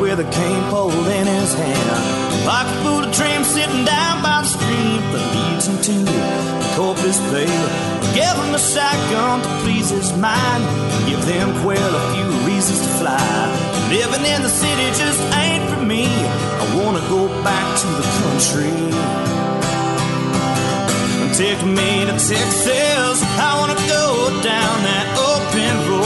with a cane pole in his hand. Like a fool dream sitting down by the stream that leads him to the Corpus Bay. Give him a shotgun to please his mind. Give them quail a few reasons to fly. Living in the city just ain't for me. I wanna go back to the country. Take me to Texas. I wanna go down that open road.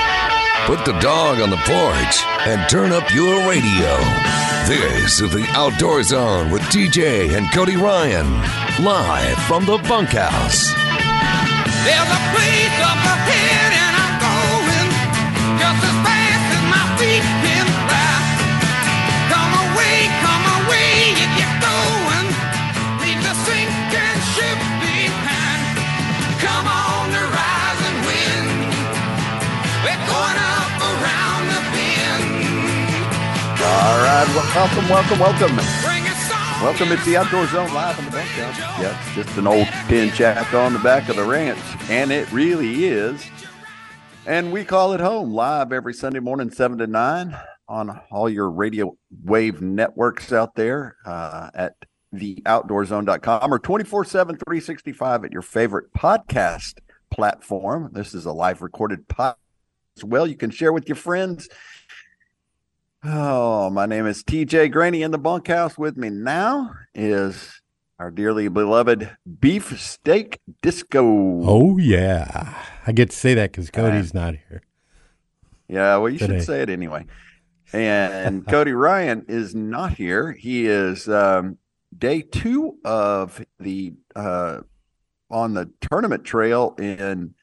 put the dog on the porch, and turn up your radio. This is the Outdoor Zone with TJ and Cody Ryan, live from the bunkhouse. There's a place up ahead Welcome, welcome, welcome. Bring us on. Welcome. It's the Outdoor Zone live on the bunkhouse. Yeah, it's just an old tin shack on the back of the ranch, and it really is. And we call it home live every Sunday morning, 7 to 9 on all your radio wave networks out there uh, at theoutdoorzone.com or 24 7, 365 at your favorite podcast platform. This is a live recorded podcast as well. You can share with your friends. Oh, my name is TJ Graney in the bunkhouse. With me now is our dearly beloved beef steak disco. Oh yeah, I get to say that because Cody's not here. Yeah, well, you Today. should say it anyway. And Cody Ryan is not here. He is um, day two of the uh, on the tournament trail in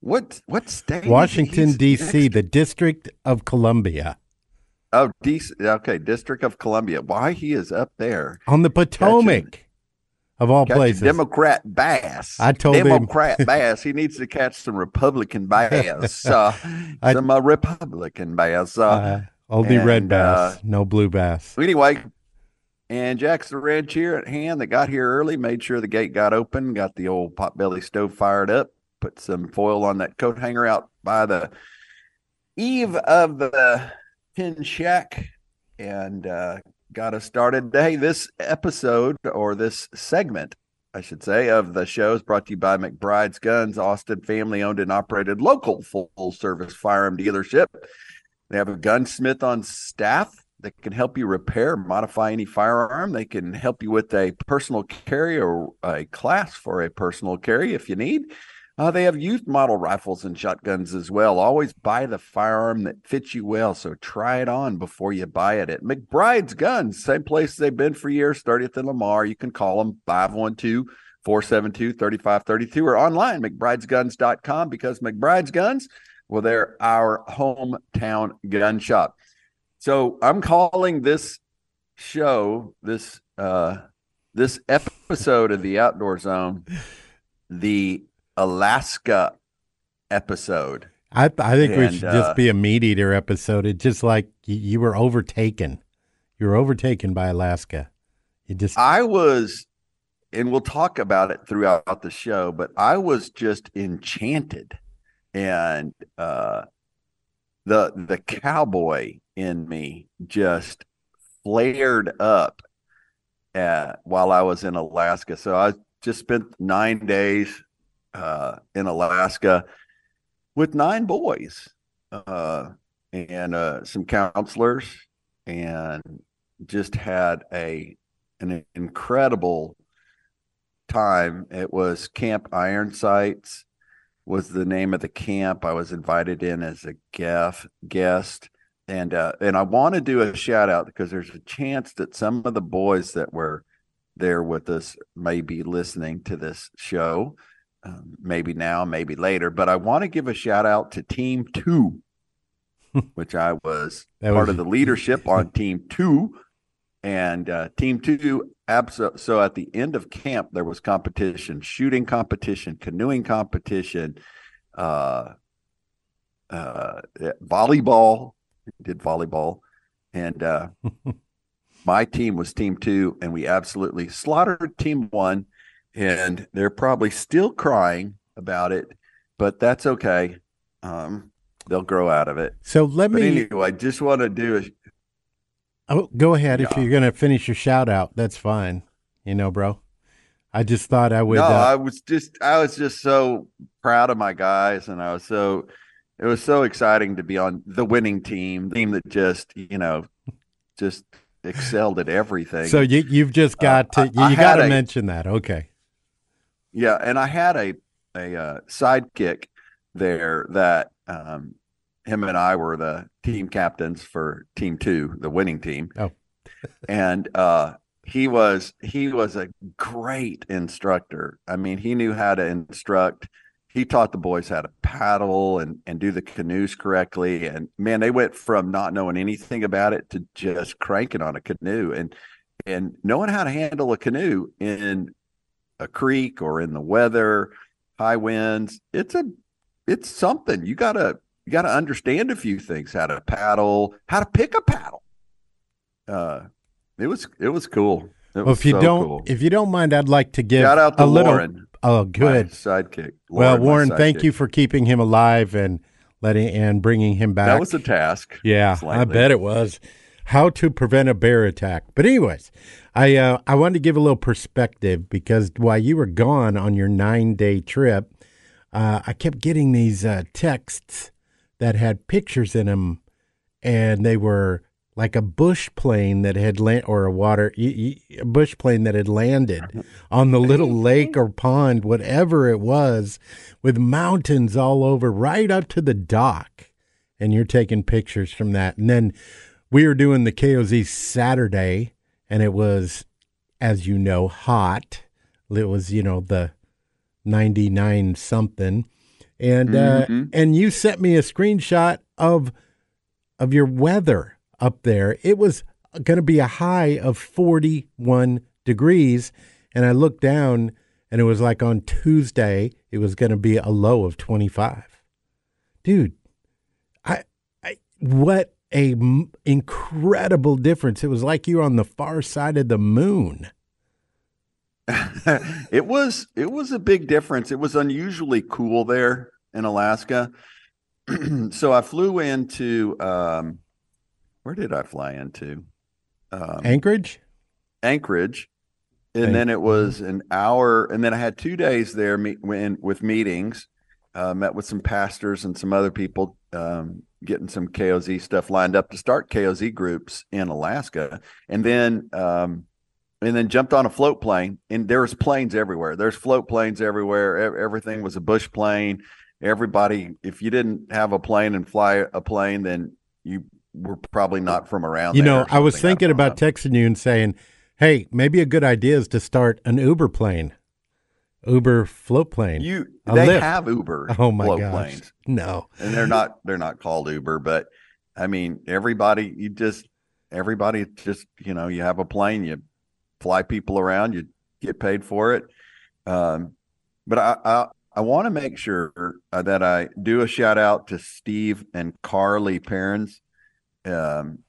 what what state? Washington D.C., the District of Columbia, Oh, DC. Okay, District of Columbia. Why he is up there? on the Potomac, of all places. Democrat bass. I told him- Democrat bass. He needs to catch some Republican bass. Uh, I- some uh, Republican bass. Uh, uh, only red bass, uh, no blue bass. anyway, and Jack's the ranch here at hand that got here early, made sure the gate got open, got the old potbelly stove fired up, put some foil on that coat hanger out by the eve of the tin shack, and uh, got us started. Hey, this episode or this segment, I should say, of the show is brought to you by McBride's Guns, Austin family owned and operated local full service firearm dealership. They have a gunsmith on staff that can help you repair, modify any firearm. They can help you with a personal carry or a class for a personal carry if you need. Uh, they have youth model rifles and shotguns as well. Always buy the firearm that fits you well. So try it on before you buy it at McBride's Guns, same place they've been for years, 30th and Lamar. You can call them 512 472 3532 or online, McBride'sGuns.com because McBride's Guns, well, they're our hometown gun shop. So I'm calling this show, this uh this episode of the Outdoor Zone, the Alaska episode. I I think we should uh, just be a meat eater episode. It's just like you, you were overtaken. You were overtaken by Alaska. You just I was, and we'll talk about it throughout the show, but I was just enchanted, and uh, the the cowboy in me just flared up at, while I was in Alaska. So I just spent nine days uh, in Alaska with nine boys uh, and uh, some counselors, and just had a an incredible time. It was Camp Iron Sights was the name of the camp. I was invited in as a guest guest. And uh, and I want to do a shout out because there's a chance that some of the boys that were there with us may be listening to this show, um, maybe now, maybe later. But I want to give a shout out to Team Two. which I was That part was- of the leadership on team two. And uh, team two, abso- so at the end of camp, there was competition, shooting competition, canoeing competition, uh, uh, volleyball. Did volleyball, and uh, my team was team two, and we absolutely slaughtered team one. And they're probably still crying about it, but that's okay. Um, they'll grow out of it. So let But me anyway, I just want to do a oh, go ahead if you're going to finish your shout out. That's fine. You know, bro. I just thought I would. no, uh, I was just I was just so proud of my guys, and I was so it was so exciting to be on the winning team, the team that just you know just excelled at everything. so you you've just got to you, you got to mention that. Okay. Yeah, and I had a a uh, sidekick there that um, him and I were the team captains for team two, the winning team. Oh. and uh, he was he was a great instructor. I mean, he knew how to instruct. He taught the boys how to paddle and and do the canoes correctly. And man, they went from not knowing anything about it to just cranking on a canoe and and knowing how to handle a canoe in a creek or in the weather, high winds. It's a it's something. You gotta you gotta understand a few things, how to paddle, how to pick a paddle. Uh it was it was cool. It Well, was if you so don't cool. if you don't mind, I'd like to give Shout out to a little. Lauren, Oh, good. sidekick. well, Warren, thank you for keeping him alive and letting and bringing him back. That was a task. Yeah, I bet it was. How to prevent a bear attack. But anyways, I uh, I wanted to give a little perspective because while you were gone on your nine day trip, uh, I kept getting these uh, texts that had pictures in them, and they were like a bush plane that had land or a water a bush plane that had landed on the little lake or pond, whatever it was, with mountains all over, right up to the dock and you're taking pictures from that. And then we were doing the KOZ Saturday, and it was, as you know, hot. It was, you know, the 99 something. And uh, Mhm. and you sent me a screenshot of of your weather up there. It was going to be a high of 41 degrees, and I looked down, and it was like on Tuesday it was going to be a low of 25. Dude, I, I what a m- incredible difference! It was like you were on the far side of the moon. it was it was a big difference. It was unusually cool there in Alaska. so I flew into um, where did I fly into? Um, Anchorage. Anchorage, and Thank- then it was an hour, and then I had two days there meet, when, with meetings. Uh, met with some pastors and some other people, um, getting some KOZ stuff lined up to start KOZ groups in Alaska, and then um, and then jumped on a float plane. And there was planes everywhere. There's float planes everywhere. Everything was a bush plane. Everybody, if you didn't have a plane and fly a plane, then you were probably not from around. You know, I was thinking know. about texting you and saying, "Hey, maybe a good idea is to start an Uber plane, Uber float plane." You A they lift. have Uber oh my float gosh, planes, no. and they're not they're not called Uber, but I mean everybody you just everybody just you know you have a plane, you fly people around, you get paid for it. Um, but I I, I want to make sure uh, that I do a shout out to Steve and Carly Perrins. Um,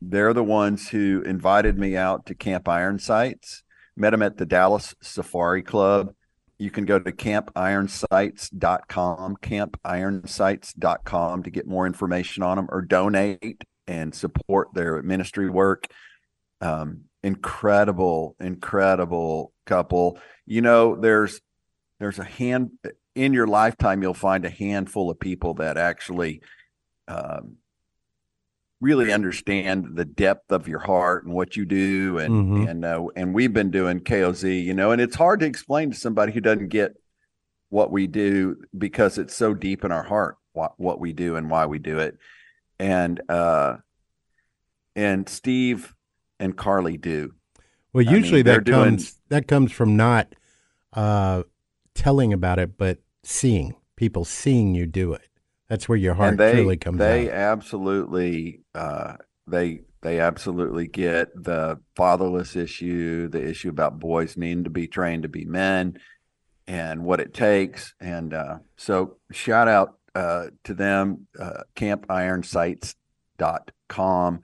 they're the ones who invited me out to Camp Iron Sights. Met them at the Dallas Safari Club. You can go to campironsights.com, campironsights.com to get more information on them or donate and support their ministry work. Um, incredible, incredible couple. You know, there's there's a hand in your lifetime you'll find a handful of people that actually um, really understand the depth of your heart and what you do and Mhm. and uh, and we've been doing KOZ you know and it's hard to explain to somebody who doesn't get what we do because it's so deep in our heart what, what we do and why we do it and uh and Steve and Carly do Well, I mean, usually that doing- comes that comes from not uh, telling about it, but seeing people seeing you do it. That's where your heart and they truly comes they out. absolutely uh, they they absolutely get the fatherless issue, the issue about boys needing to be trained to be men, and what it takes. And uh, so, shout out uh, to them, uh, campironsights.com.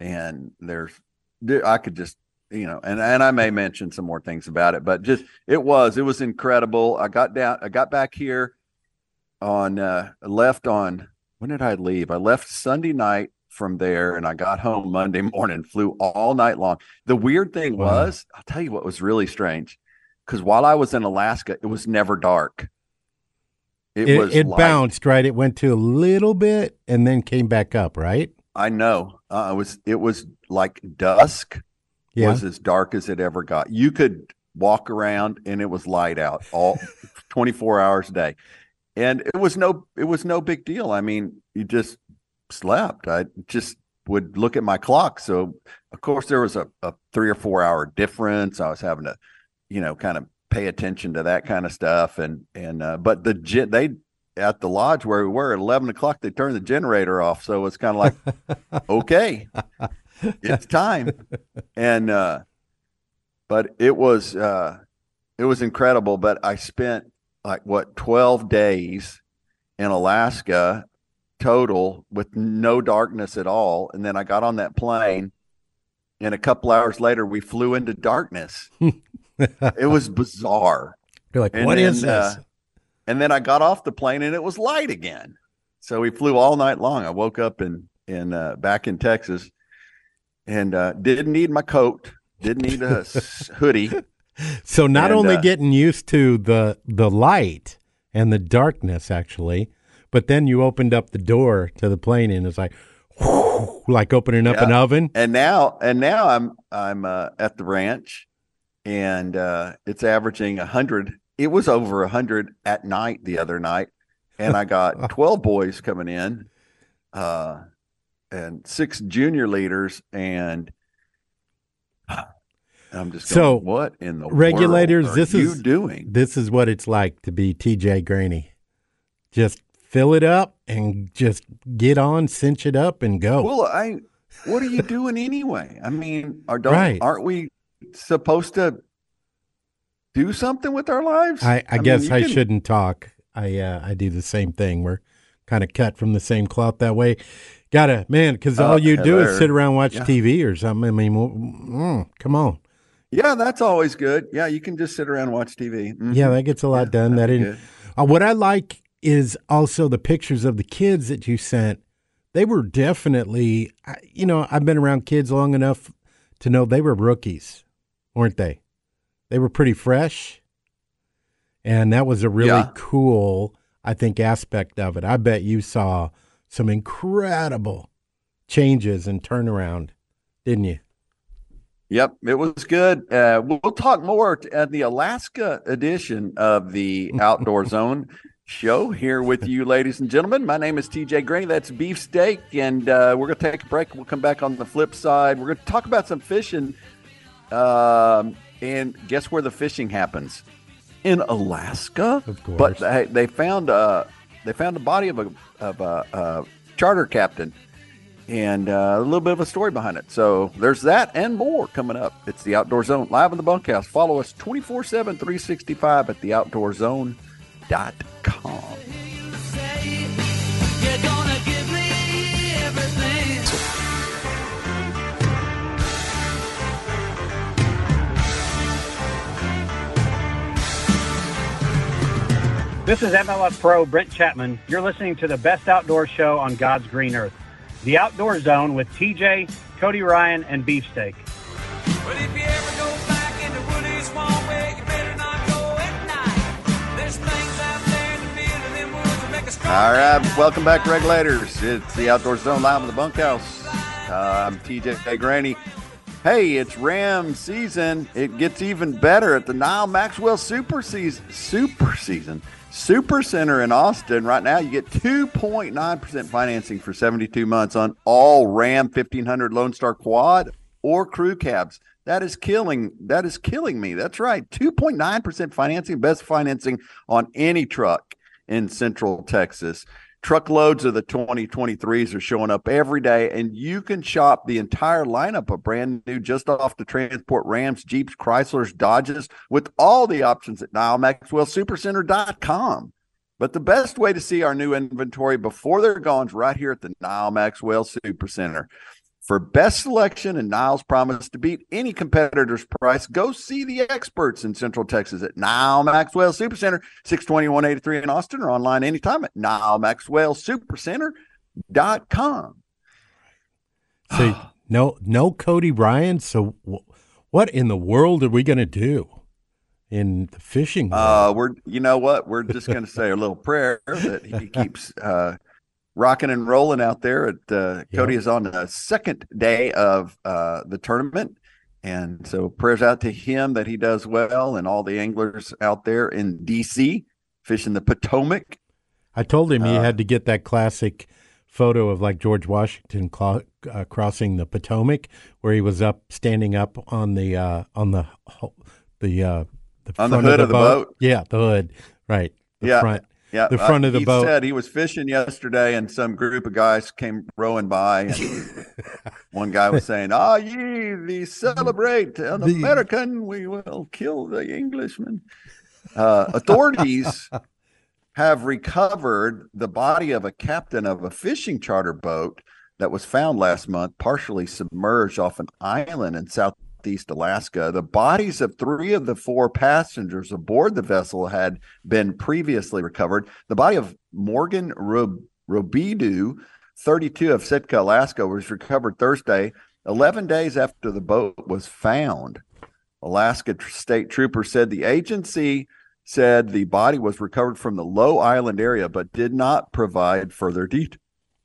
And there's, I could just, you know, and, and I may mention some more things about it, but just, it was, it was incredible. I got down, I got back here on, uh, left on, when did I leave? I left Sunday night from there and I got home Monday morning, flew all night long. The weird thing Wow. was, I'll tell you what was really strange. Because while I was in Alaska, it was never dark. It, It, was it light. bounced, right? It went to a little bit and then came back up, right? I know. Uh, it was it was like dusk Yeah. was as dark as it ever got. You could walk around and it was light out all 24 hours a day. And it was no it was no big deal. I mean, you just slept. I just would look at my clock. So of course there was a, a three or four hour difference. I was having to, you know, kind of pay attention to that kind of stuff. And and uh, but the they at the lodge where we were at eleven o'clock they turned the generator off. So it's kind of like okay, it's time. And uh but it was uh it was incredible. But I spent like what twelve days in Alaska total with no darkness at all. And then I got on that plane and a couple hours later we flew into darkness. it was bizarre. You're like, And what is then, uh, this? and then I got off the plane and it was light again. So we flew all night long. I woke up in in uh, back in Texas and uh, didn't need my coat, didn't need a hoodie. so not and, only uh, getting used to the the light and the darkness, actually, but then you opened up the door to the plane and it's like, like opening up an oven. And now and now I'm I'm uh, at the ranch and uh, it's averaging a hundred. It was over a hundred at night the other night, and I got twelve boys coming in, uh, and six junior leaders, and I'm just So, going, what in the regulators, world are this you is- doing? This is what it's like to be TJ Graney. Just fill it up and just get on, cinch it up, and go. Well, I what are you doing anyway? I mean, are don't Right. aren't we supposed to do something with our lives? I, I, mean, guess you I can- shouldn't talk. I uh, I do the same thing. We're kind of cut from the same cloth that way. Gotta man, because Uh, all you do is sit around watch Yeah. TV or something. I mean, mm, come on. Yeah, that's always good. Yeah, you can just sit around and watch TV. Mhm. Yeah, that gets a lot Yeah, done. That that'd be didn't. good. Uh, what I like is also the pictures of the kids that you sent. They were definitely, you know, I've been around kids long enough to know they were rookies, weren't they? They were pretty fresh. And that was a really Yeah. cool, I think, aspect of it. I bet you saw some incredible changes and turnaround, didn't you? Yep, it was good. Uh, we'll, we'll talk more t- at the Alaska edition of the Outdoor Zone show here with you, ladies and gentlemen. My name is TJ Graney. That's Beefsteak, and uh, we're going to take a break. We'll come back on the flip side. We're going to talk about some fishing. Um, and guess where the fishing happens? In Alaska. Of course. But they, they found uh, they found the body of a of a, uh charter captain and uh, a little bit of a story behind it. So there's that and more coming up. It's the Outdoor Zone live in the bunkhouse. Follow us 24 7, 365 at theoutdoorzone.com. This is MLF Pro Brent Chapman. You're listening to the best outdoor show on God's green earth, The Outdoor Zone with TJ, Cody Ryan, and Beefsteak. But if you ever go back into Wooly Swamp Way, you better not go at night. There's things out there in the field and them woods that make a strong All right, welcome back, regulators. It's the Outdoor Zone live in the bunkhouse. Uh, I'm TJ Graney Hey, it's Ram season. It gets even better at the Nyle Maxwell Super Season. Super Season. Super Center in Austin. Right now, you get 2.9% financing for 72 months on all Ram 1500 Lone Star Quad or crew cabs. That is killing. That is killing me. That's right. 2.9% financing, best financing on any truck in Central Texas. Truckloads of the 2023s are showing up every day, and you can shop the entire lineup of brand new, just off the transport Rams, Jeeps, Chryslers, Dodges with all the options at NyleMaxwellSupercenter.com. But the best way to see our new inventory before they're gone is right here at the Nyle Maxwell Supercenter. For best selection and Nyle's promise to beat any competitor's price, go see the experts in Central Texas at Nyle Maxwell Supercenter, 62183 in Austin, or online anytime at NyleMaxwellSupercenter.com. So no, no Cody Ryan. So wh- what in the world are we going to do in the fishing? Uh, we're you know what? We're just going to say a little prayer that he keeps uh, rocking and rolling out there. At uh, Cody is on the second day of uh, the tournament, and so prayers out to him that he does well, and all the anglers out there in DC fishing the Potomac. I told him he uh, had to get that classic photo of like George Washington clo- uh, crossing the Potomac, where he was up, standing up on the uh, on the the uh, the On the front hood of the boat? Yeah, the hood. Right. The Yeah. front. Yeah, The front uh, of the he boat. said he was fishing yesterday, and some group of guys came rowing by. One guy was saying, "Ah, ye, we celebrate an The- American, we will kill the Englishman." Uh, authorities have recovered the body of a captain of a fishing charter boat that was found last month, partially submerged off an island in southeast Alaska. The bodies of three of the four passengers aboard the vessel had been previously recovered. The body of Morgan Rob- Robidoux, 32 of Sitka, Alaska, was recovered Thursday, 11 days after the boat was found. Alaska State Trooper said the agency said the body was recovered from the Low Island area, but did not provide further de-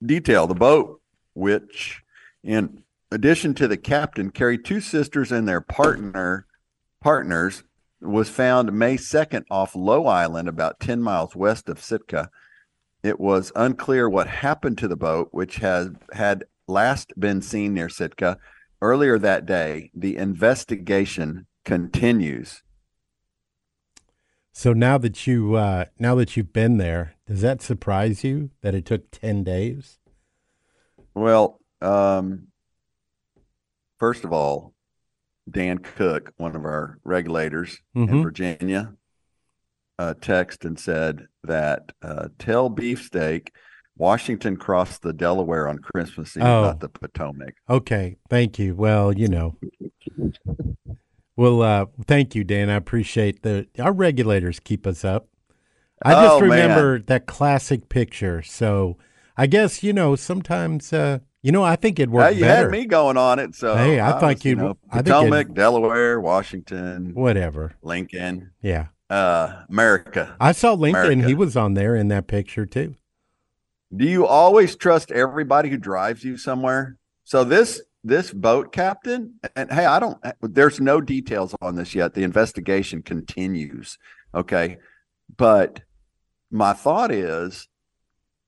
detail. The boat, which in addition to the captain carried two sisters and their partner partners, was found May 2nd off Low Island, about 10 miles west of Sitka. It was unclear what happened to the boat, which has had last been seen near Sitka earlier that day. The investigation continues. So now that you uh, now that you've been there, does that surprise you that it took ten days? Well, um, first of all, Dan Cook, one of our regulators in Mhm. Virginia, uh, text and said that uh, tell beefsteak Washington crossed the Delaware on Christmas Eve, Oh. not the Potomac. Okay, thank you. Well, you know, well, uh, thank you, Dan. I appreciate the our regulators keep us up. I just Oh, man. remember that classic picture. So I guess you know sometimes uh, you know I think it worked Hey, you better. had me going on it, so Hey, I think was, you know, I think Potomac, Delaware, Washington, Whatever. Lincoln, Yeah, uh, America. I saw Lincoln. America. He was on there in that picture too. Do you always trust everybody who drives you somewhere? So this this boat captain, and hey, I don't. There's no details on this yet. The investigation continues. Okay, but my thought is,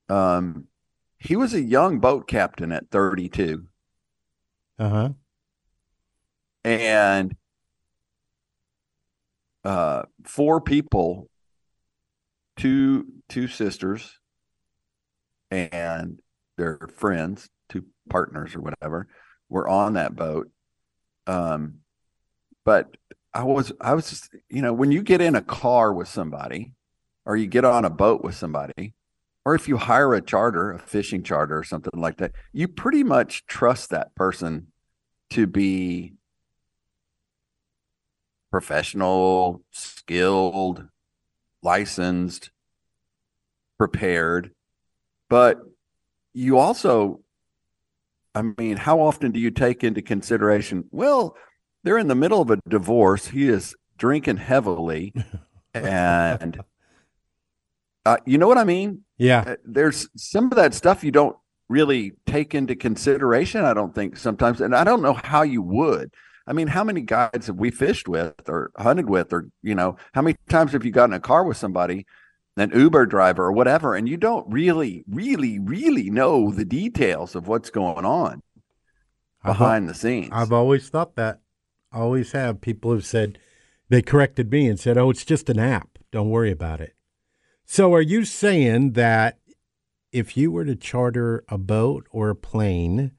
um, he was a young boat captain at 32, Uh huh. and uh, four people, two two sisters, and their friends, two partners or whatever, were on that boat. Um, but I was I was just you know when you get in a car with somebody, or you get on a boat with somebody, or if you hire a charter, a fishing charter or something like that, you pretty much trust that person to be professional, skilled, licensed, prepared. But you also, I mean, how often do you take into consideration? Well, they're in the middle of a divorce. He is drinking heavily, and uh, you know what I mean. Yeah. Uh, There's some of that stuff you don't really take into consideration. I don't think sometimes, and I don't know how you would. I mean, how many guides have we fished with or hunted with, or you know, how many times have you gotten in a car with somebody, an Uber driver or whatever, and you don't really, really, really know the details of what's going on I've- behind the scenes. I've always thought that. Always have. People have said, they corrected me and said, oh, it's just an app. Don't worry about it. So are you saying that if you were to charter a boat or a plane,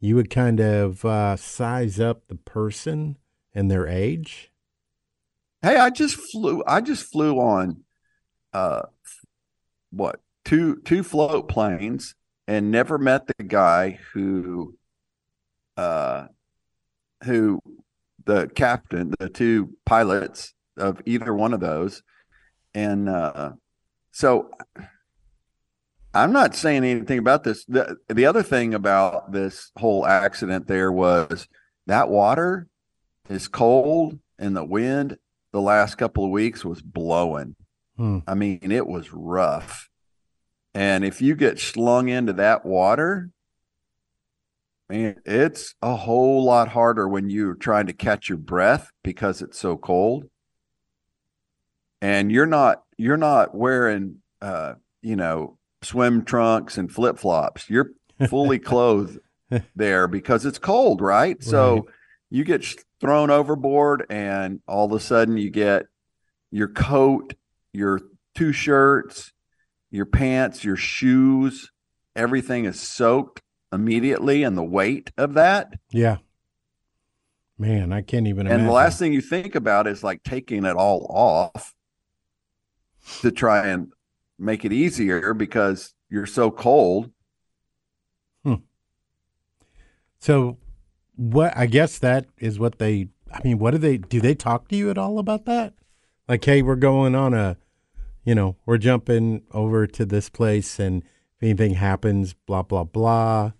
you would kind of uh, size up the person and their age. Hey, I just flew. I just flew on, uh, what two two float planes and never met the guy who, uh, who the captain, the two pilots of either one of those, and uh, so I'm not saying anything about this. The the other thing about this whole accident there was that water is cold and the wind the last couple of weeks was blowing. Hmm. I mean, it was rough. And if you get slung into that water, man, it's a whole lot harder when you're trying to catch your breath because it's so cold. And you're not you're not wearing uh, you know, swim trunks and flip-flops. You're fully clothed there because it's cold, right? So you get thrown overboard and all of a sudden you get your coat, your two shirts, your pants, your shoes, everything is soaked immediately and the weight of that. Yeah. Man, I can't even imagine. And the last thing you think about is like taking it all off to try and make it easier because you're so cold. So, what? I guess that is what they. I mean, what do they? Do they talk to you at all about that? Like, hey, we're going on a, you know, we're jumping over to this place, and if anything happens, blah blah blah.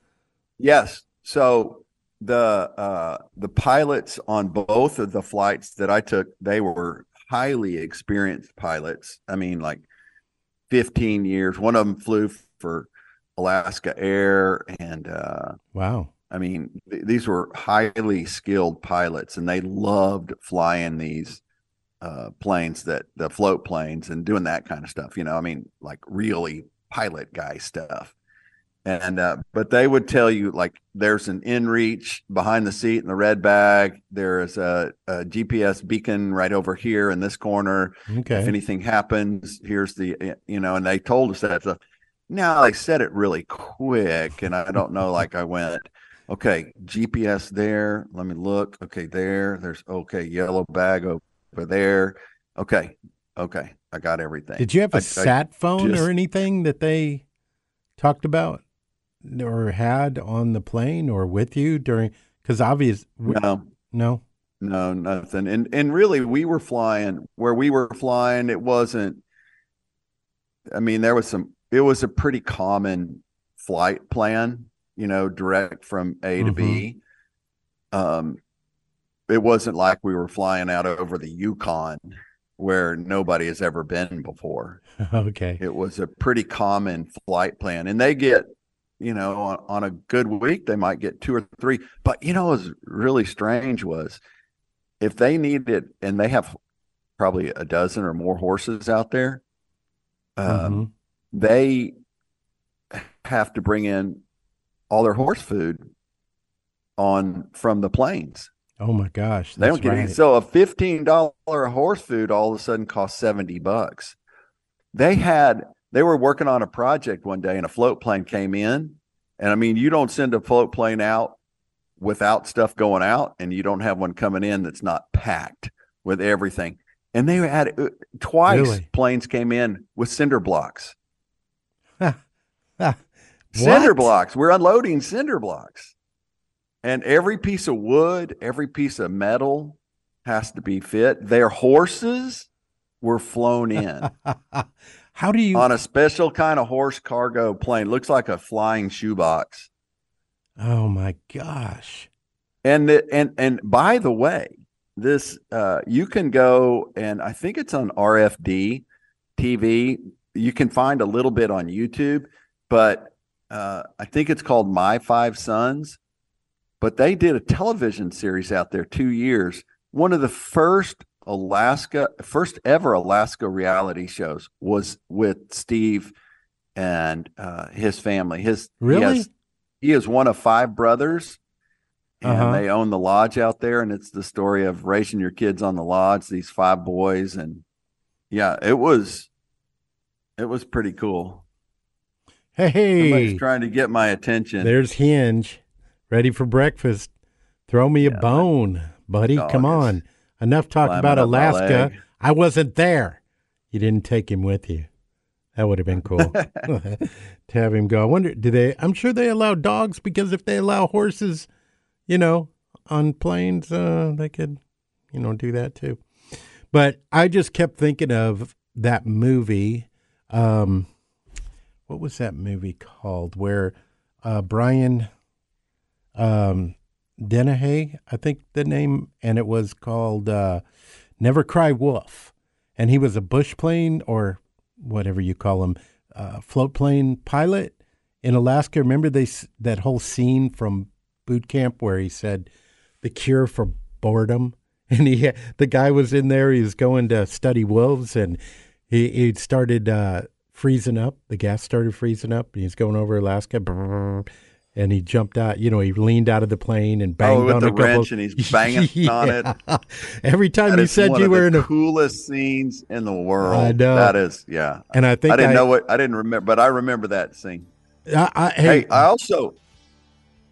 Yes. So the uh the pilots on both of the flights that I took, they were highly experienced pilots. I mean, like 15 years. One of them flew for Alaska Air and uh Wow. I mean, th- these were highly skilled pilots, and they loved flying these uh, planes that the float planes and doing that kind of stuff. You know, I mean, like really pilot guy stuff. And uh, but they would tell you like there's an inReach behind the seat in the red bag. There is a, a GPS beacon right over here in this corner Okay. if anything happens, here's the eh, you know, and they told us that stuff. Now they said it really quick, and I don't know. Like I went, okay, GPS there. Let me look. Okay, there. There's okay, yellow bag over there. Okay, okay, I got everything. Did you have a I- I sat phone just- or anything that they talked about or had on the plane or with you during? Because obvious, No, no. No, nothing. And and really we were flying where we were flying, it wasn't I mean, there was some it was a pretty common flight plan, you know, direct from A to B. Um it wasn't like we were flying out over the Yukon where nobody has ever been before. okay. It was a pretty common flight plan, and they get, you know, on, on a good week they might get two or three. But you know, what was really strange was if they needed, and they have probably a dozen or more horses out there, um, Mhm. they have to bring in all their horse food on from the plains. Oh my gosh. They don't get right. any. So a fifteen dollar horse food all of a sudden costs seventy bucks. They had they were working on a project one day and a float plane came in. And I mean, you don't send a float plane out without stuff going out, and you don't have one coming in that's not packed with everything. And they had uh, twice Really? planes came in with cinder blocks. Cinder blocks. We're unloading cinder blocks. And every piece of wood, every piece of metal has to be fit. Their horses were flown in How do you? on a special kind of horse cargo plane. Looks like a flying shoebox. oh my gosh. And the, and and by the way, this uh, you can go and I think it's on RFD TV. You can find a little bit on YouTube, but uh, I think it's called My Five Sons. But they did a television series out there two years. One of the first Alaska, first ever Alaska reality shows was with Steve and uh, his family. His he Really? has- he is one of five brothers and Uh-huh. they own the lodge out there and it's the story of raising your kids on the lodge these five boys and yeah it was it was pretty cool Hey, Somebody's trying to get my attention. there's Hinge, ready for breakfast. Throw me a bone, buddy. Come on. Enough talk climbing about Alaska. I wasn't there. You didn't take him with you. That would have been cool to have him go. I wonder, do they? I'm sure they allow dogs because if they allow horses, you know, on planes, uh, they could, you know, do that too. But I just kept thinking of that movie. Um, what was that movie called? Where uh, Brian um, Dennehy, I think the name, and it was called uh, Never Cry Wolf. And he was a bush plane or whatever you call him, uh, float plane pilot in Alaska. Remember they that whole scene from boot camp where he said the cure for boredom, and he the guy was in there. He was going to study wolves, and he he started uh, freezing up. The gas started freezing up, and he's going over Alaska. brrr, And he jumped out, you know, he leaned out of the plane and banged oh, with on the a couple. wrench, and he's banging on it. Every time That is said one you of were the in the coolest scenes in the world. I know. That is, yeah. and I think I didn't I, know what I didn't remember, but I remember that scene. I, I, Hey, hey, I also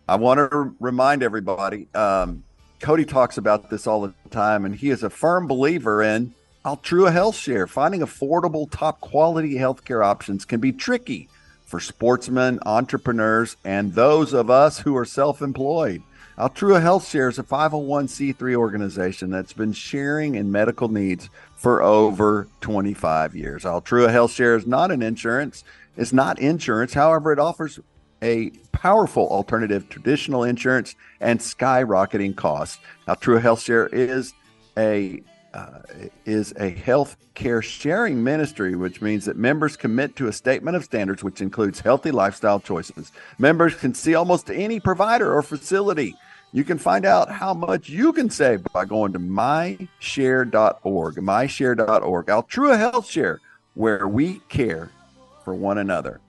I want to remind everybody. Um, Cody talks about this all the time, and he is a firm believer in Altrua Health Share. Finding affordable, top quality healthcare options can be tricky for sportsmen, entrepreneurs, and those of us who are self-employed. Altrua Health Share is a 501c3 organization that's been sharing in medical needs for over 25 years. Altrua Health Share is not an insurance. It's not insurance. However, it offers a powerful alternative to traditional insurance and skyrocketing costs. Altrua Health Share is a uh, is a health care sharing ministry, which means that members commit to a statement of standards, which includes healthy lifestyle choices. Members can see almost any provider or facility. You can find out how much you can save by going to myshare.org, myshare.org. Altrua Health Share, where we care for one another.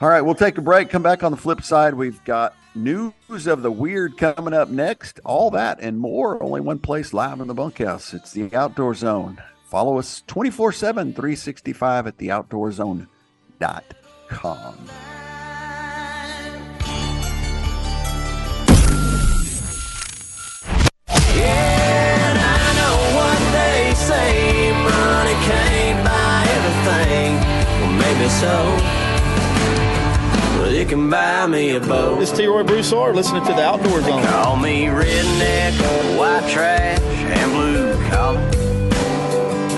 All right, we'll take a break. Come back on the flip side. We've got news of the weird coming up next. All that and more. Only one place live in the bunkhouse. It's the Outdoor Zone. Follow us 24 7, 365 at theoutdoorzone.com. And I know what they say, money can't buy everything. Well, maybe so. But it can buy me a boat. This is T. Roy Broussard listening to the Outdoor Zone. Call me redneck, or white trash, and blue collar.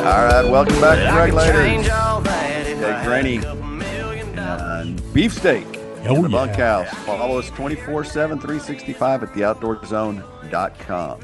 All right, welcome back But to I could change Regulators. all that if Okay, Graney. a couple million dollars. And beefsteak Oh, in the yeah. bunkhouse. Follow us 24 7, 365 at theoutdoorzone.com.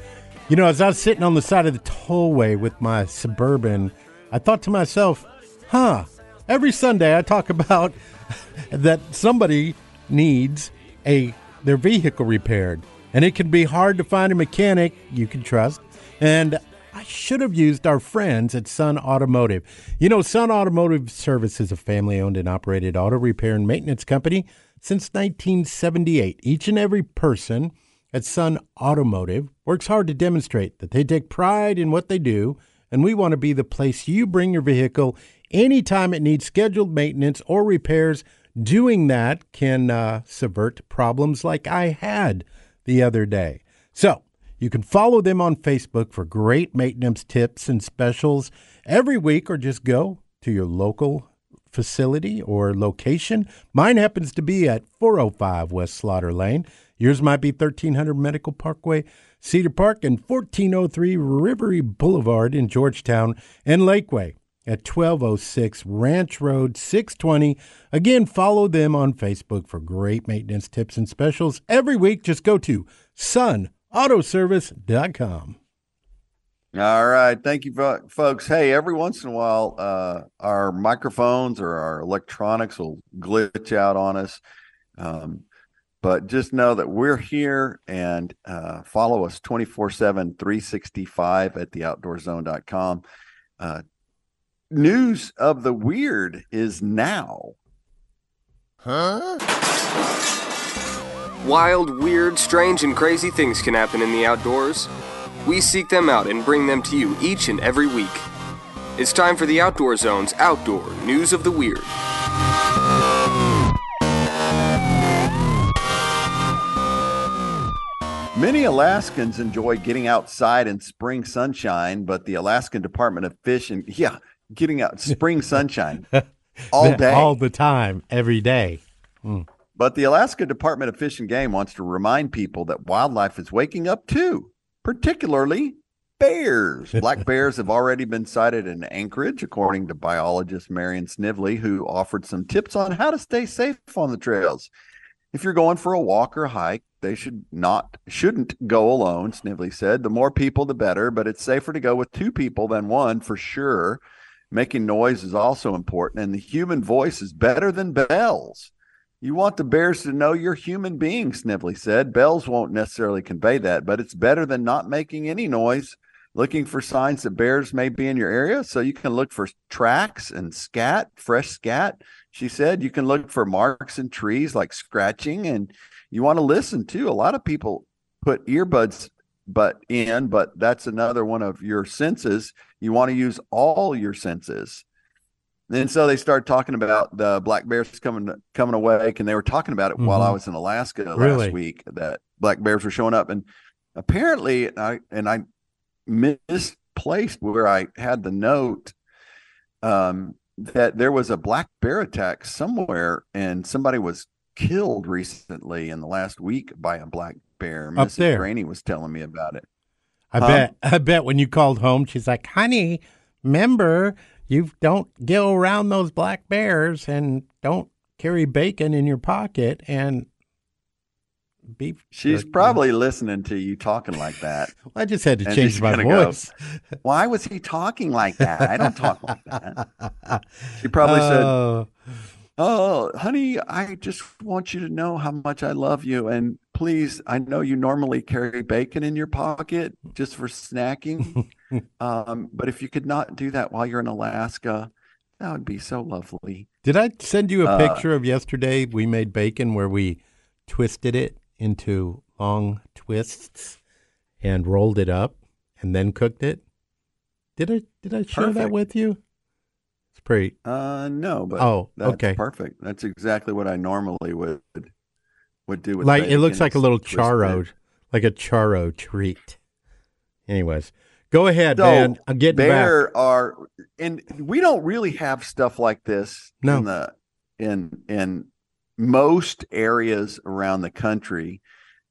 You know, as I was sitting on the side of the tollway with my suburban, I thought to myself, huh, every Sunday I talk about that somebody needs a their vehicle repaired. And it can be hard to find a mechanic you can trust. And I should have used our friends at Sun Automotive. You know, Sun Automotive Service is a family owned and operated auto repair and maintenance company since 1978. Each and every person at Sun Automotive works hard to demonstrate that they take pride in what they do, and we want to be the place you bring your vehicle anytime it needs scheduled maintenance or repairs. Doing that can uh, subvert problems like I had the other day. So, you can follow them on Facebook for great maintenance tips and specials every week, or just go to your local facility or location. Mine happens to be at 405 West Slaughter Lane. Yours might be 1300 Medical Parkway, Cedar Park, and 1403 Rivery Boulevard in Georgetown and Lakeway at 1206 Ranch Road 620. Again, follow them on Facebook for great maintenance tips and specials every week. Just go to sunautoservice.com. All right. Thank you, folks. Hey, every once in a while, uh, our microphones or our electronics will glitch out on us. Um, but just know that we're here and uh, follow us 24 7, 365 at theoutdoorzone.com. Uh, news of the weird is now. Huh? Wild, weird, strange, and crazy things can happen in the outdoors. We seek them out and bring them to you each and every week. It's time for the Outdoor Zone's Outdoor News of the Weird. Many Alaskans enjoy getting outside in spring sunshine, but the Alaskan Department of Fish and yeah, getting out spring sunshine all day. all the time, every day. Hmm. But the Alaska Department of Fish and Game wants to remind people that wildlife is waking up too, particularly bears. Black bears have already been sighted in Anchorage, according to biologist Marion Snively, who offered some tips on how to stay safe on the trails. If you're going for a walk or hike, they should not shouldn't go alone, Snively said. The more people the better, but it's safer to go with two people than one for sure. Making noise is also important, and the human voice is better than bells. You want the bears to know you're human beings, Snively said. Bells won't necessarily convey that, but it's better than not making any noise. Looking for signs that bears may be in your area, so you can look for tracks and scat, fresh scat. She said you can look for marks in trees like scratching, and you want to listen too. A lot of people put earbuds but in, but that's another one of your senses. You want to use all your senses. And so they started talking about the black bears coming coming awake, and they were talking about it while I Mhm. was in Alaska Really? last week. That black bears were showing up, and apparently, I and I misplaced where I had the note um, that there was a black bear attack somewhere, and somebody was killed recently in the last week by a black bear. Up Mrs. there. Graney was telling me about it. I Huh? bet. I bet when you called home, she's like, "Honey, remember you don't go around those black bears and don't carry bacon in your pocket and beef." She's jerky." probably listening to you talking like that. I just had to and change my gonna go, voice. Why was he talking like that? I don't talk like that. She probably said, oh. Oh, honey, I just want you to know how much I love you. And please, I know you normally carry bacon in your pocket just for snacking. um, but if you could not do that while you're in Alaska, that would be so lovely. Did I send you a Uh, picture of yesterday? We made bacon where we twisted it into long twists and rolled it up and then cooked it. Did I did I share that with you? It's pretty. Uh, no, but Oh, that's okay. perfect. That's exactly what I normally would would do with like it looks like a little charo, like a charo treat. Anyways, go ahead, So, man. I'm getting back. there are and we don't really have stuff like this No. in the in in most areas around the country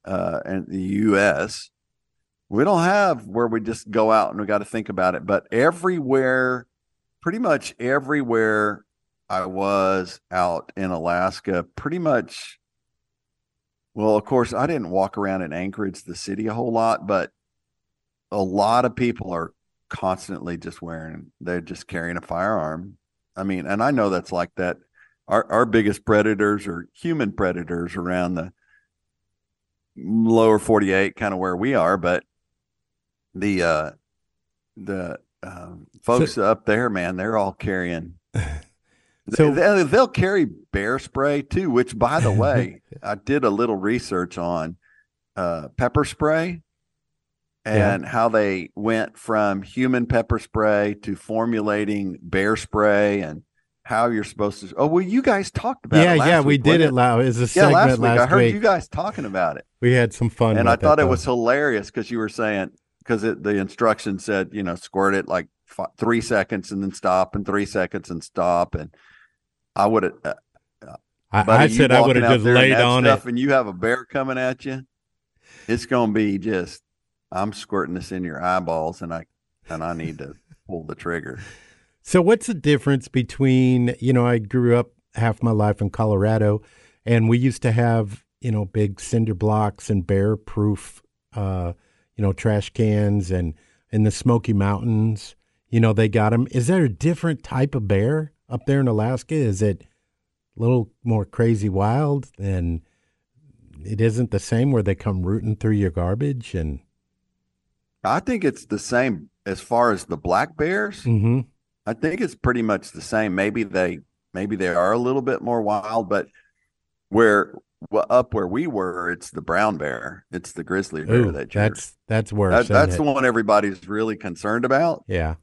uh and the US we don't have where we just go out and we got to think about it but everywhere pretty much everywhere I was out in Alaska pretty much well of course I didn't walk around in Anchorage the city a whole lot but a lot of people are constantly just wearing they're just carrying a firearm. I mean and i know that's like that. Our our biggest predators are human predators around the lower 48 kind of where we are but the uh the um, folks up there man they're all carrying So- they, they'll carry bear spray too which by the way i did a little research on uh pepper spray Yeah. and how they went from human pepper spray to formulating bear spray and how you're supposed to. Oh, well, you guys talked about yeah, it. last yeah, we week, did it. Loud. It was a Yeah, segment last week. I heard week. you guys talking about it, we had some fun, and I thought it, though. was hilarious because you were saying because the instructions said you know squirt it like three seconds and then stop and three seconds and stop and I would have. Uh, I, buddy, I said I would have just laid on stuff it. and you have a bear coming at you. It's gonna be just. I'm squirting this in your eyeballs, and I and I need to pull the trigger. So, what's the difference between, you know, I grew up half my life in Colorado, and we used to have, you know, big cinder blocks and bear proof, uh, you know, trash cans, and in the Smoky Mountains, you know, they got them. Is there a different type of bear up there in Alaska? Is it a little more crazy wild and it isn't the same where they come rooting through your garbage and I think it's the same as far as the black bears. hmm I think it's pretty much the same. Maybe they maybe they are a little bit more wild, but where well, up where we were, it's the brown bear. It's the grizzly bear Ooh, that that's that's worse. that- that's it? the one everybody's really concerned about. Yeah.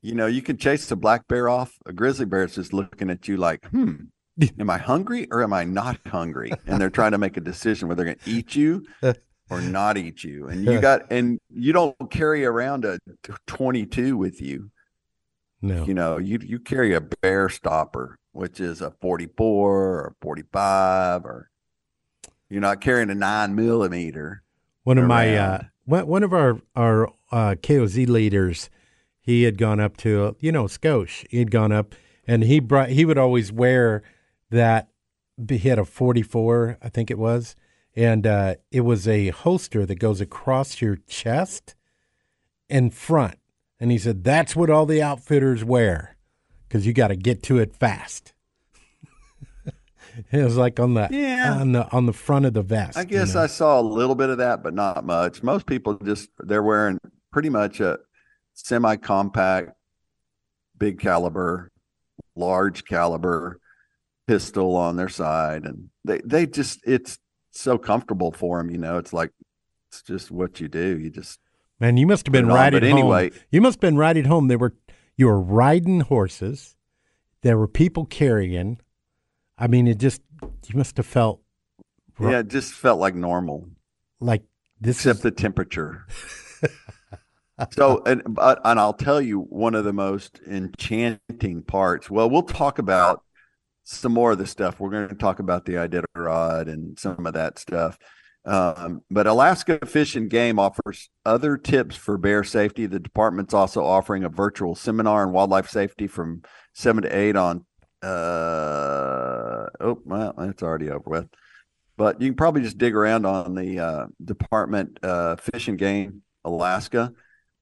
You know, you can chase a black bear off. A grizzly bear is just looking at you like, hmm, am I hungry or am I not hungry? And they're trying to make a decision whether they're going to eat you or not eat you. And you got and you don't carry around a 22 with you. No. You know, you you carry a bear stopper, which is a 44 or 45 or you're not carrying a 9 millimeter. One of my uh, one one of our our uh, KOZ leaders, he had gone up to you know Scotia. He had gone up and he brought he would always wear that. He had a forty four, I think it was, and uh, it was a holster that goes across your chest and front. And he said that's what all the outfitters wear because you got to get to it fast. it was like on the Yeah. on the on the front of the vest. I you guess know? I saw a little bit of that, but not much. Most people just they're wearing pretty much a semi-compact, big caliber, large caliber pistol on their side, and they they just it's so comfortable for them. You know, it's like it's just what you do. You just Man, you must have been on, riding but anyway- home. You must have been riding home. There were you were riding horses. There were people carrying. I mean, it just you must have felt yeah, it just felt like normal. like this except is the temperature. so, and but, and I'll tell you one of the most enchanting parts. Well, we'll talk about some more of the stuff. We're going to talk about the Iditarod and some of that stuff. Um, but Alaska Fish and Game offers other tips for bear safety. The department's also offering a virtual seminar on wildlife safety from seven to eight on. Uh, oh, well, that's already over with but you can probably just dig around on the uh, department uh, fish and game alaska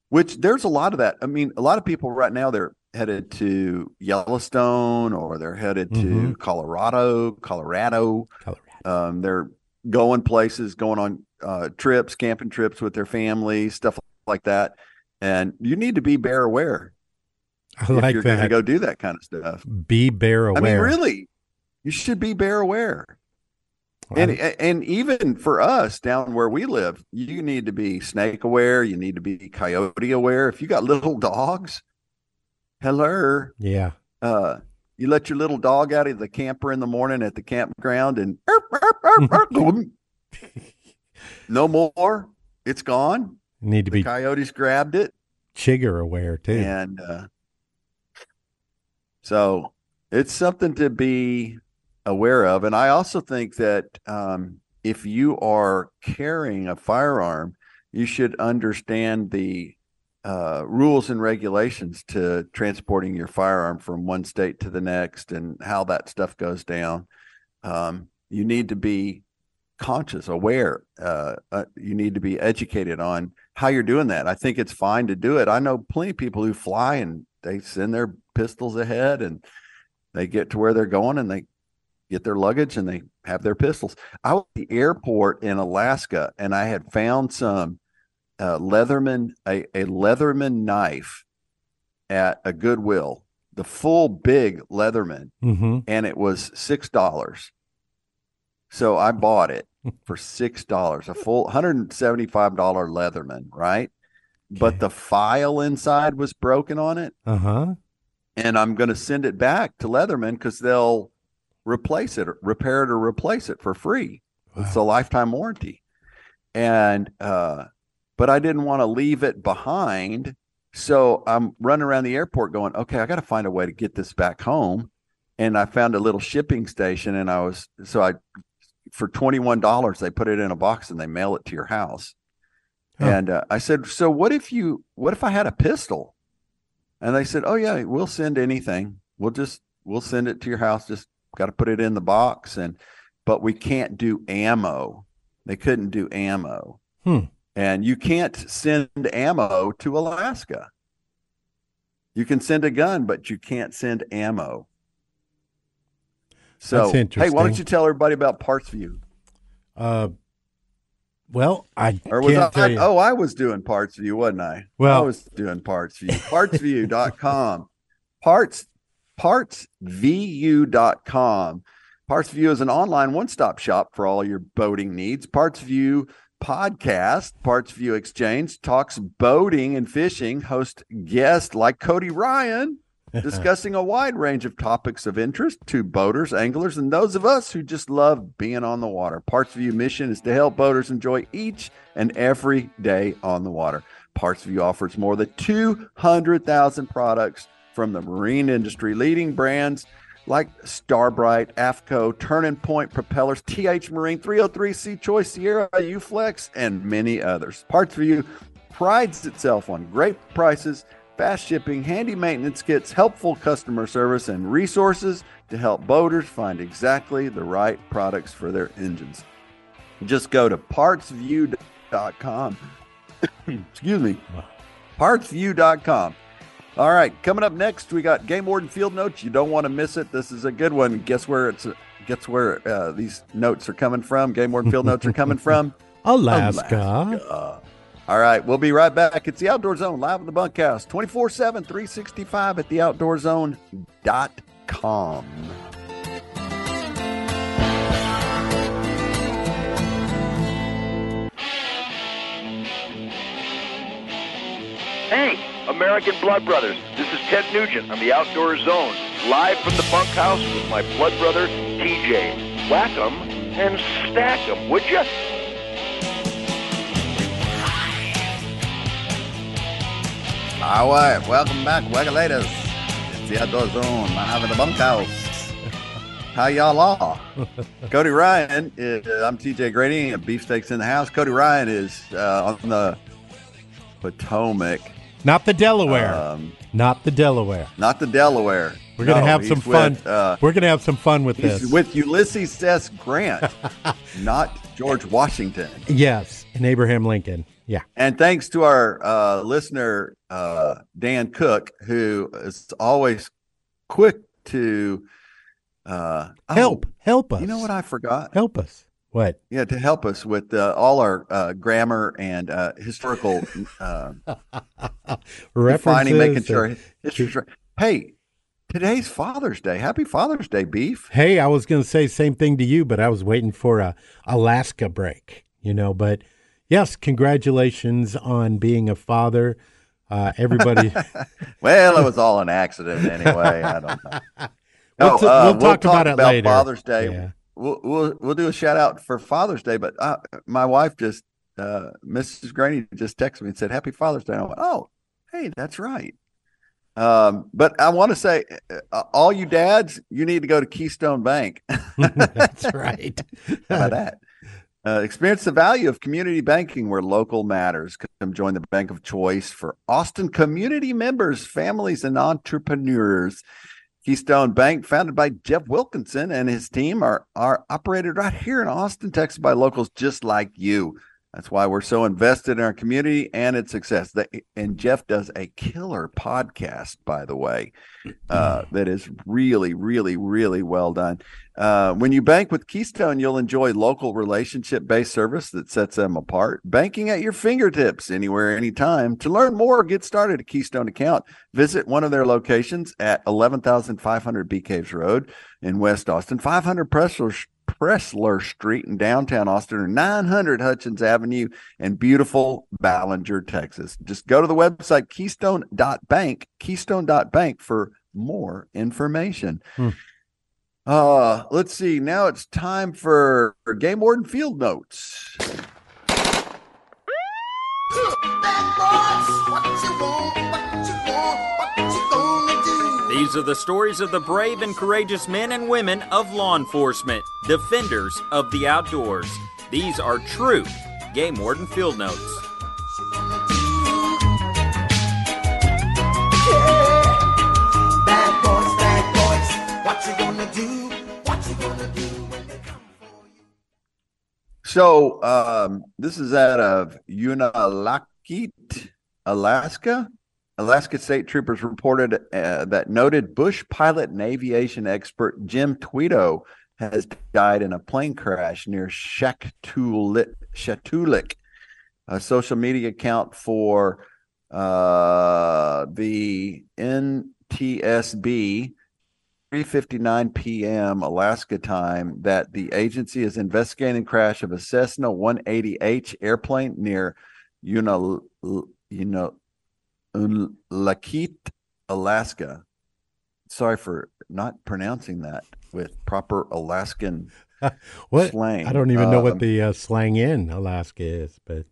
which there's a lot of that i mean a lot of people right now they're headed to yellowstone or they're headed to Mhm. colorado colorado Colorado. um, they're going places going on uh, trips camping trips with their families stuff like that and you need to be bear aware I if like you're going to that. go do that kind of stuff Be bear aware. I mean, really, you should be bear aware. And and even for us down where we live, you need to be snake aware. You need to be coyote aware. If you got little dogs, hello, yeah. uh, you let your little dog out of the camper in the morning at the campground and erp, erp, erp, erp, no more. It's gone. You need to The be coyotes grabbed it. chigger aware too. And uh, so it's something to be aware of. And I also think that um, if you are carrying a firearm, you should understand the uh, rules and regulations to transporting your firearm from one state to the next and how that stuff goes down. Um, you need to be conscious, aware. Uh, uh, you need to be educated on how you're doing that. I think it's fine to do it. I know plenty of people who fly and they send their pistols ahead and they get to where they're going and they get their luggage and they have their pistols. I was at the airport in Alaska and I had found some uh, Leatherman, a, a Leatherman knife at a Goodwill, the full big Leatherman, Mm-hmm. and it was six dollars. So I bought it for six dollars, a full hundred and seventy-five dollar Leatherman, right? But the file inside was broken on it, Uh huh. and I'm going to send it back to Leatherman because they'll replace it, or repair it, or replace it for free. It's a lifetime warranty, and uh, but I didn't want to leave it behind, so I'm running around the airport going, okay, I got to find a way to get this back home, and I found a little shipping station, and I was so I for twenty one dollars they put it in a box and they mail it to your house, Huh. and uh, I said, so what if you what if I had a pistol? And they said, "Oh yeah, we'll send anything. We'll just we'll send it to your house. Just got to put it in the box and but we can't do ammo. They couldn't do ammo. Hmm. And you can't send ammo to Alaska. You can send a gun, but you can't send ammo. So, hey, why don't you tell everybody about PartsVu? Uh, well, I Or was I? you. Oh, I was doing PartsVu, wasn't I? Well- I was doing Parts View. PartsVu.com. Parts partsvu.com. PartsVu is an online one-stop shop for all your boating needs. PartsVu podcast, PartsVu Exchange talks boating and fishing. Host guests like Cody Ryan discussing a wide range of topics of interest to boaters, anglers, and those of us who just love being on the water. PartsVu mission is to help boaters enjoy each and every day on the water. PartsVu offers more than 200,000 products from the marine industry, leading brands like Star brite, AFCO, Turning Point Propellers, TH Marine, 303 Seachoice, Sierra, UFlex, and many others. PartsVu prides itself on great prices, fast shipping, handy maintenance kits, helpful customer service, and resources to help boaters find exactly the right products for their engines. Just go to partsvu.com. Excuse me. PartsVu.com. All right, coming up next, we got Game Warden Field Notes. You don't want to miss it. This is a good one. Guess where it's guess where uh, these notes are coming from? Game Warden Field Notes are coming from Alaska. Alaska. All right, we'll be right back. It's the Outdoor Zone live in the bunkhouse 24 7, 365 at theoutdoorzone.com. Hey, American Blood Brothers. This is Ted Nugent on the Outdoor Zone, live from the bunkhouse with my blood brother, TJ. Whack 'em and stack 'em, would you? All right, welcome back, Wagolators. It's the Outdoor Zone live in the bunkhouse. How y'all are? Cody Ryan, is, I'm TJ Graney, and Beefsteaks in the house. Cody Ryan is uh, on the Potomac, Not the Delaware. um, Not the Delaware. not the Delaware. We're gonna have some fun. with, uh, We're gonna have some fun with this. with Ulysses S. Grant, not George Washington. yes, and Abraham Lincoln. Yeah. And thanks to our uh, listener, uh, Dan Cook, who is always quick to uh, oh, Help. Help us. You know what I forgot? Help us. What? Yeah, to help us with uh, all our uh, grammar and uh, historical uh, defining, making sure right. Hey, today's Father's Day. Happy Father's Day, Beef. Hey, I was going to say same thing to you, but I was waiting for a Alaska break, you know. But yes, congratulations on being a father. Uh, everybody, Well, it was all an accident anyway. I don't know. We'll No, t- uh, we'll talk about it later. Father's Day. Yeah. We'll, we'll we'll do a shout out for Father's Day, but uh, my wife just uh, Mrs. Graney just texted me and said Happy Father's Day. And I went, oh, hey, that's right. Um, but I want to say, uh, all you dads, you need to go to Keystone Bank. that's right. How about that? Uh, experience the value of community banking where local matters. Come join the bank of choice for Austin community members, families, and entrepreneurs. Keystone Bank, founded by Jeff Wilkinson and his team, are, are operated right here in Austin, Texas by locals just like you. That's why we're so invested in our community and its success. And Jeff does a killer podcast, by the way, uh, that is really, really, really well done. Uh, when you bank with Keystone, you'll enjoy local relationship based service that sets them apart. Banking at your fingertips, anywhere, anytime. To learn more, get started a Keystone account. Visit one of their locations at 11,500 Bee Caves Road in West Austin, 500 Pressler, Pressler Street in downtown Austin, or 900 Hutchins Avenue in beautiful Ballinger, Texas. Just go to the website keystone.bank, keystone.bank for more information. Hmm. Uh, let's see. Now it's time for Game Warden Field Notes. These are the stories of the brave and courageous men and women of law enforcement, defenders of the outdoors. These are true Game Warden Field Notes. So, um, this is out of Unalakleet, Alaska. Alaska State Troopers reported uh, that noted bush pilot and aviation expert Jim Tweto has died in a plane crash near Shaktoolik, Shatulik, a social media account for uh, the NTSB 3:59 p.m. Alaska time that the agency is investigating crash of a Cessna 180H airplane near Unal, you know, Unalakleet, Alaska. sorry for not pronouncing that with proper Alaskan what slang. I don't even know Um, what the uh, slang in Alaska is, but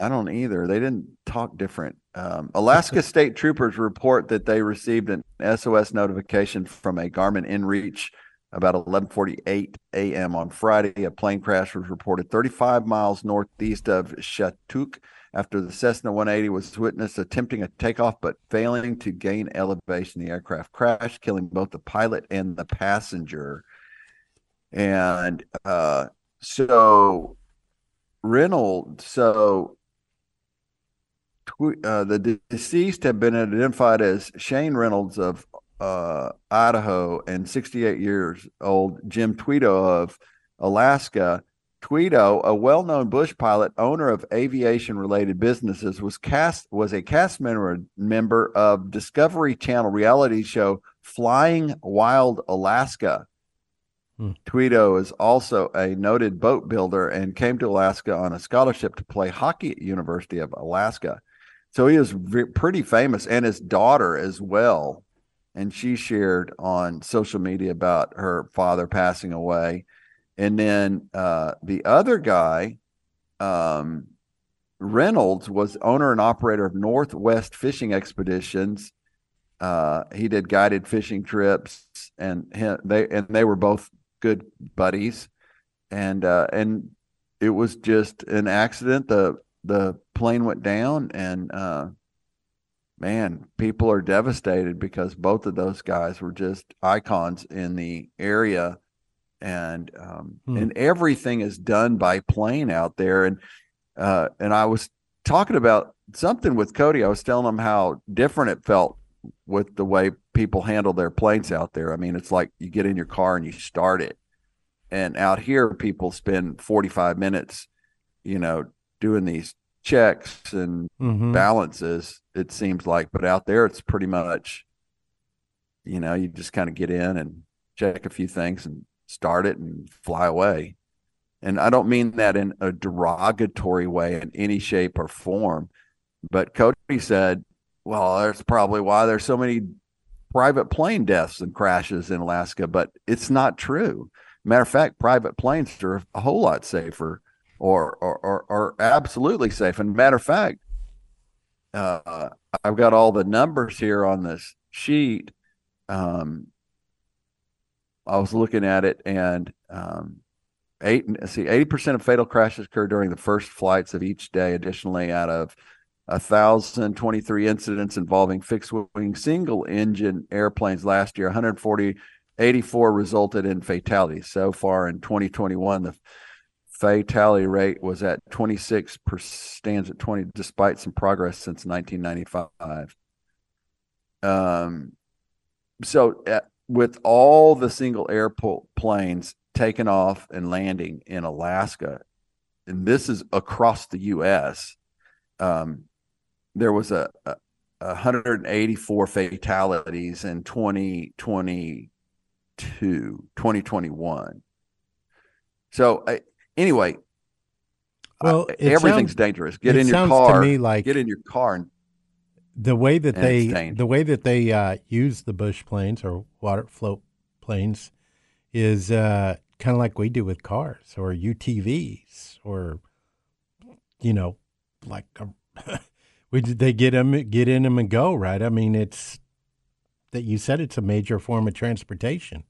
I don't either. They didn't talk different. Um, Alaska State Troopers report that they received an SOS notification from a Garmin inReach about 11:48 a.m. on Friday. A plane crash was reported 35 miles northeast of Shattuck after the Cessna 180 was witnessed attempting a takeoff but failing to gain elevation. The aircraft crashed, killing both the pilot and the passenger. And uh, so Reynolds, so uh, the de- deceased have been identified as Shane Reynolds of uh, Idaho and 68 years old Jim Tweto of Alaska. Tweto, a well-known bush pilot, owner of aviation-related businesses, was cast was a cast member member of Discovery Channel reality show Flying Wild Alaska. Hmm. Tweto is also a noted boat builder and came to Alaska on a scholarship to play hockey at University of Alaska. So he is ve- pretty famous, and his daughter as well. And she shared on social media about her father passing away. And then uh, the other guy, um, Reynolds, was owner and operator of Northwest Fishing Expeditions. Uh, he did guided fishing trips, and he, they and they were both good buddies, and uh, and it was just an accident. the The plane went down, and uh, man, people are devastated because both of those guys were just icons in the area, and um, Hmm. and everything is done by plane out there, and uh, and I was talking about something with Cody. I was telling him how different it felt with the way people handle their planes out there. I mean, it's like you get in your car and you start it. And out here, people spend 45 minutes, you know, doing these checks and Mhm. balances, it seems like. But out there, it's pretty much, you know, you just kind of get in and check a few things and start it and fly away. And I don't mean that in a derogatory way in any shape or form. But Cody said, well, that's probably why there's so many private plane deaths and crashes in Alaska, but it's not true. Matter of fact, private planes are a whole lot safer or or, or, or absolutely safe. And matter of fact, uh, I've got all the numbers here on this sheet. Um, I was looking at it and um, eight see 80% of fatal crashes occur during the first flights of each day. Additionally, out of a thousand twenty-three incidents involving fixed-wing single-engine airplanes last year. 140, 84 resulted in fatalities. So far in 2021, the fatality rate was at 26 per, stands at 20, despite some progress since 1995. Um, so uh, with all the single airport planes taking off and landing in Alaska, and this is across the U.S. Um, there was a, a, a 184 fatalities in 2022, 2021. So uh, anyway, Well, it everything's sounds- dangerous. Get in your car. me like- get in your car and the way that they the way that they uh, use the bush planes or water float planes is uh, kind of like we do with cars or UTVs or you know like um, we they get them get in them and go right. I mean it's that you said it's a major form of transportation.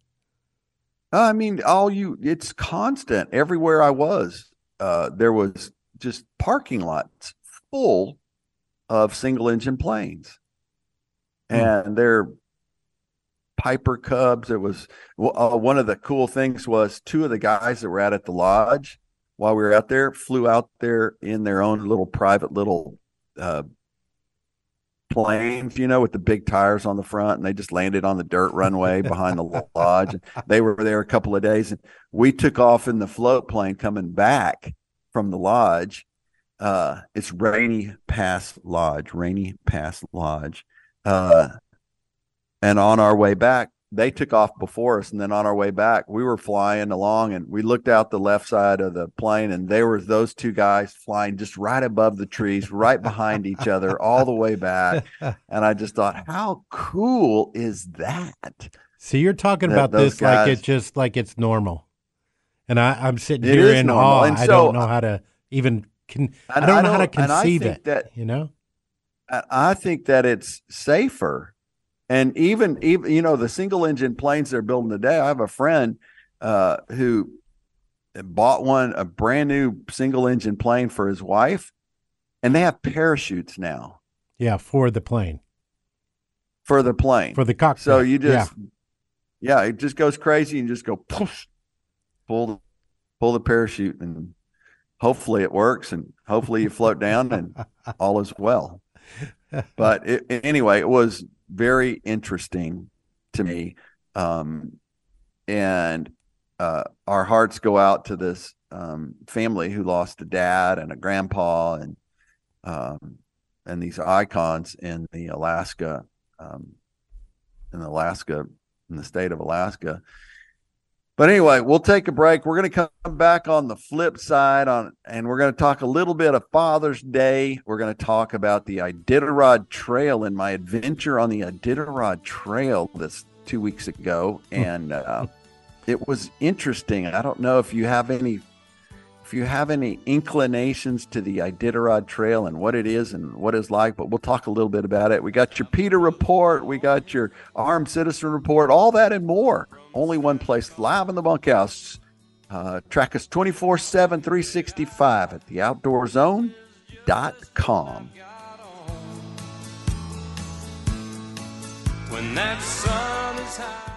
I mean, all you it's constant. Everywhere I was, uh, there was just parking lots full of single engine planes. And they're Piper Cubs. It was uh, one of the cool things was two of the guys that were out at the lodge while we were out there flew out there in their own little private little uh, planes, you know, with the big tires on the front, and they just landed on the dirt runway behind the lodge. They were there a couple of days, and we took off in the float plane coming back from the lodge. Uh, it's Rainy Pass Lodge, Rainy Pass Lodge. Uh, and on our way back, they took off before us, and then on our way back, we were flying along, and we looked out the left side of the plane, and there was those two guys flying just right above the trees, right behind each other, all the way back. And I just thought, how cool is that? So you're talking That about this like guys- it's just like it's normal, and I, I'm sitting here in normal, awe. and I don't know how to even can. I And don't I know how to don't- I conceive it. that- you know, I- I think that it's safer. And even even you know the single engine planes they're building today. I have a friend uh, who bought one a brand new single engine plane for his wife, and they have parachutes now yeah, for the plane, for the plane. for the cockpit. so you yeah. just yeah. it just goes crazy and just go poof, pull the pull the parachute and hopefully it works and hopefully you float down and all is well. But it, anyway, it was very interesting to me. Um, and uh, our hearts go out to this um, family who lost a dad and a grandpa and um, and these icons in the Alaska um, in Alaska in the state of Alaska. But anyway, we'll take a break. We're going to come back on the flip side on, and we're going to talk a little bit of Father's Day. We're going to talk about the Iditarod Trail and my adventure on the Iditarod Trail this two weeks ago, and uh, it was interesting. I don't know if you have any, if you have any inclinations to the Iditarod Trail and what it is and what it's like, but we'll talk a little bit about it. We got your Peter report, we got your Armed Citizen report, all that and more. Only one place, live in the bunkhouse. Uh, track us 24 7, 365 at theoutdoorzone.com. When that sun is high.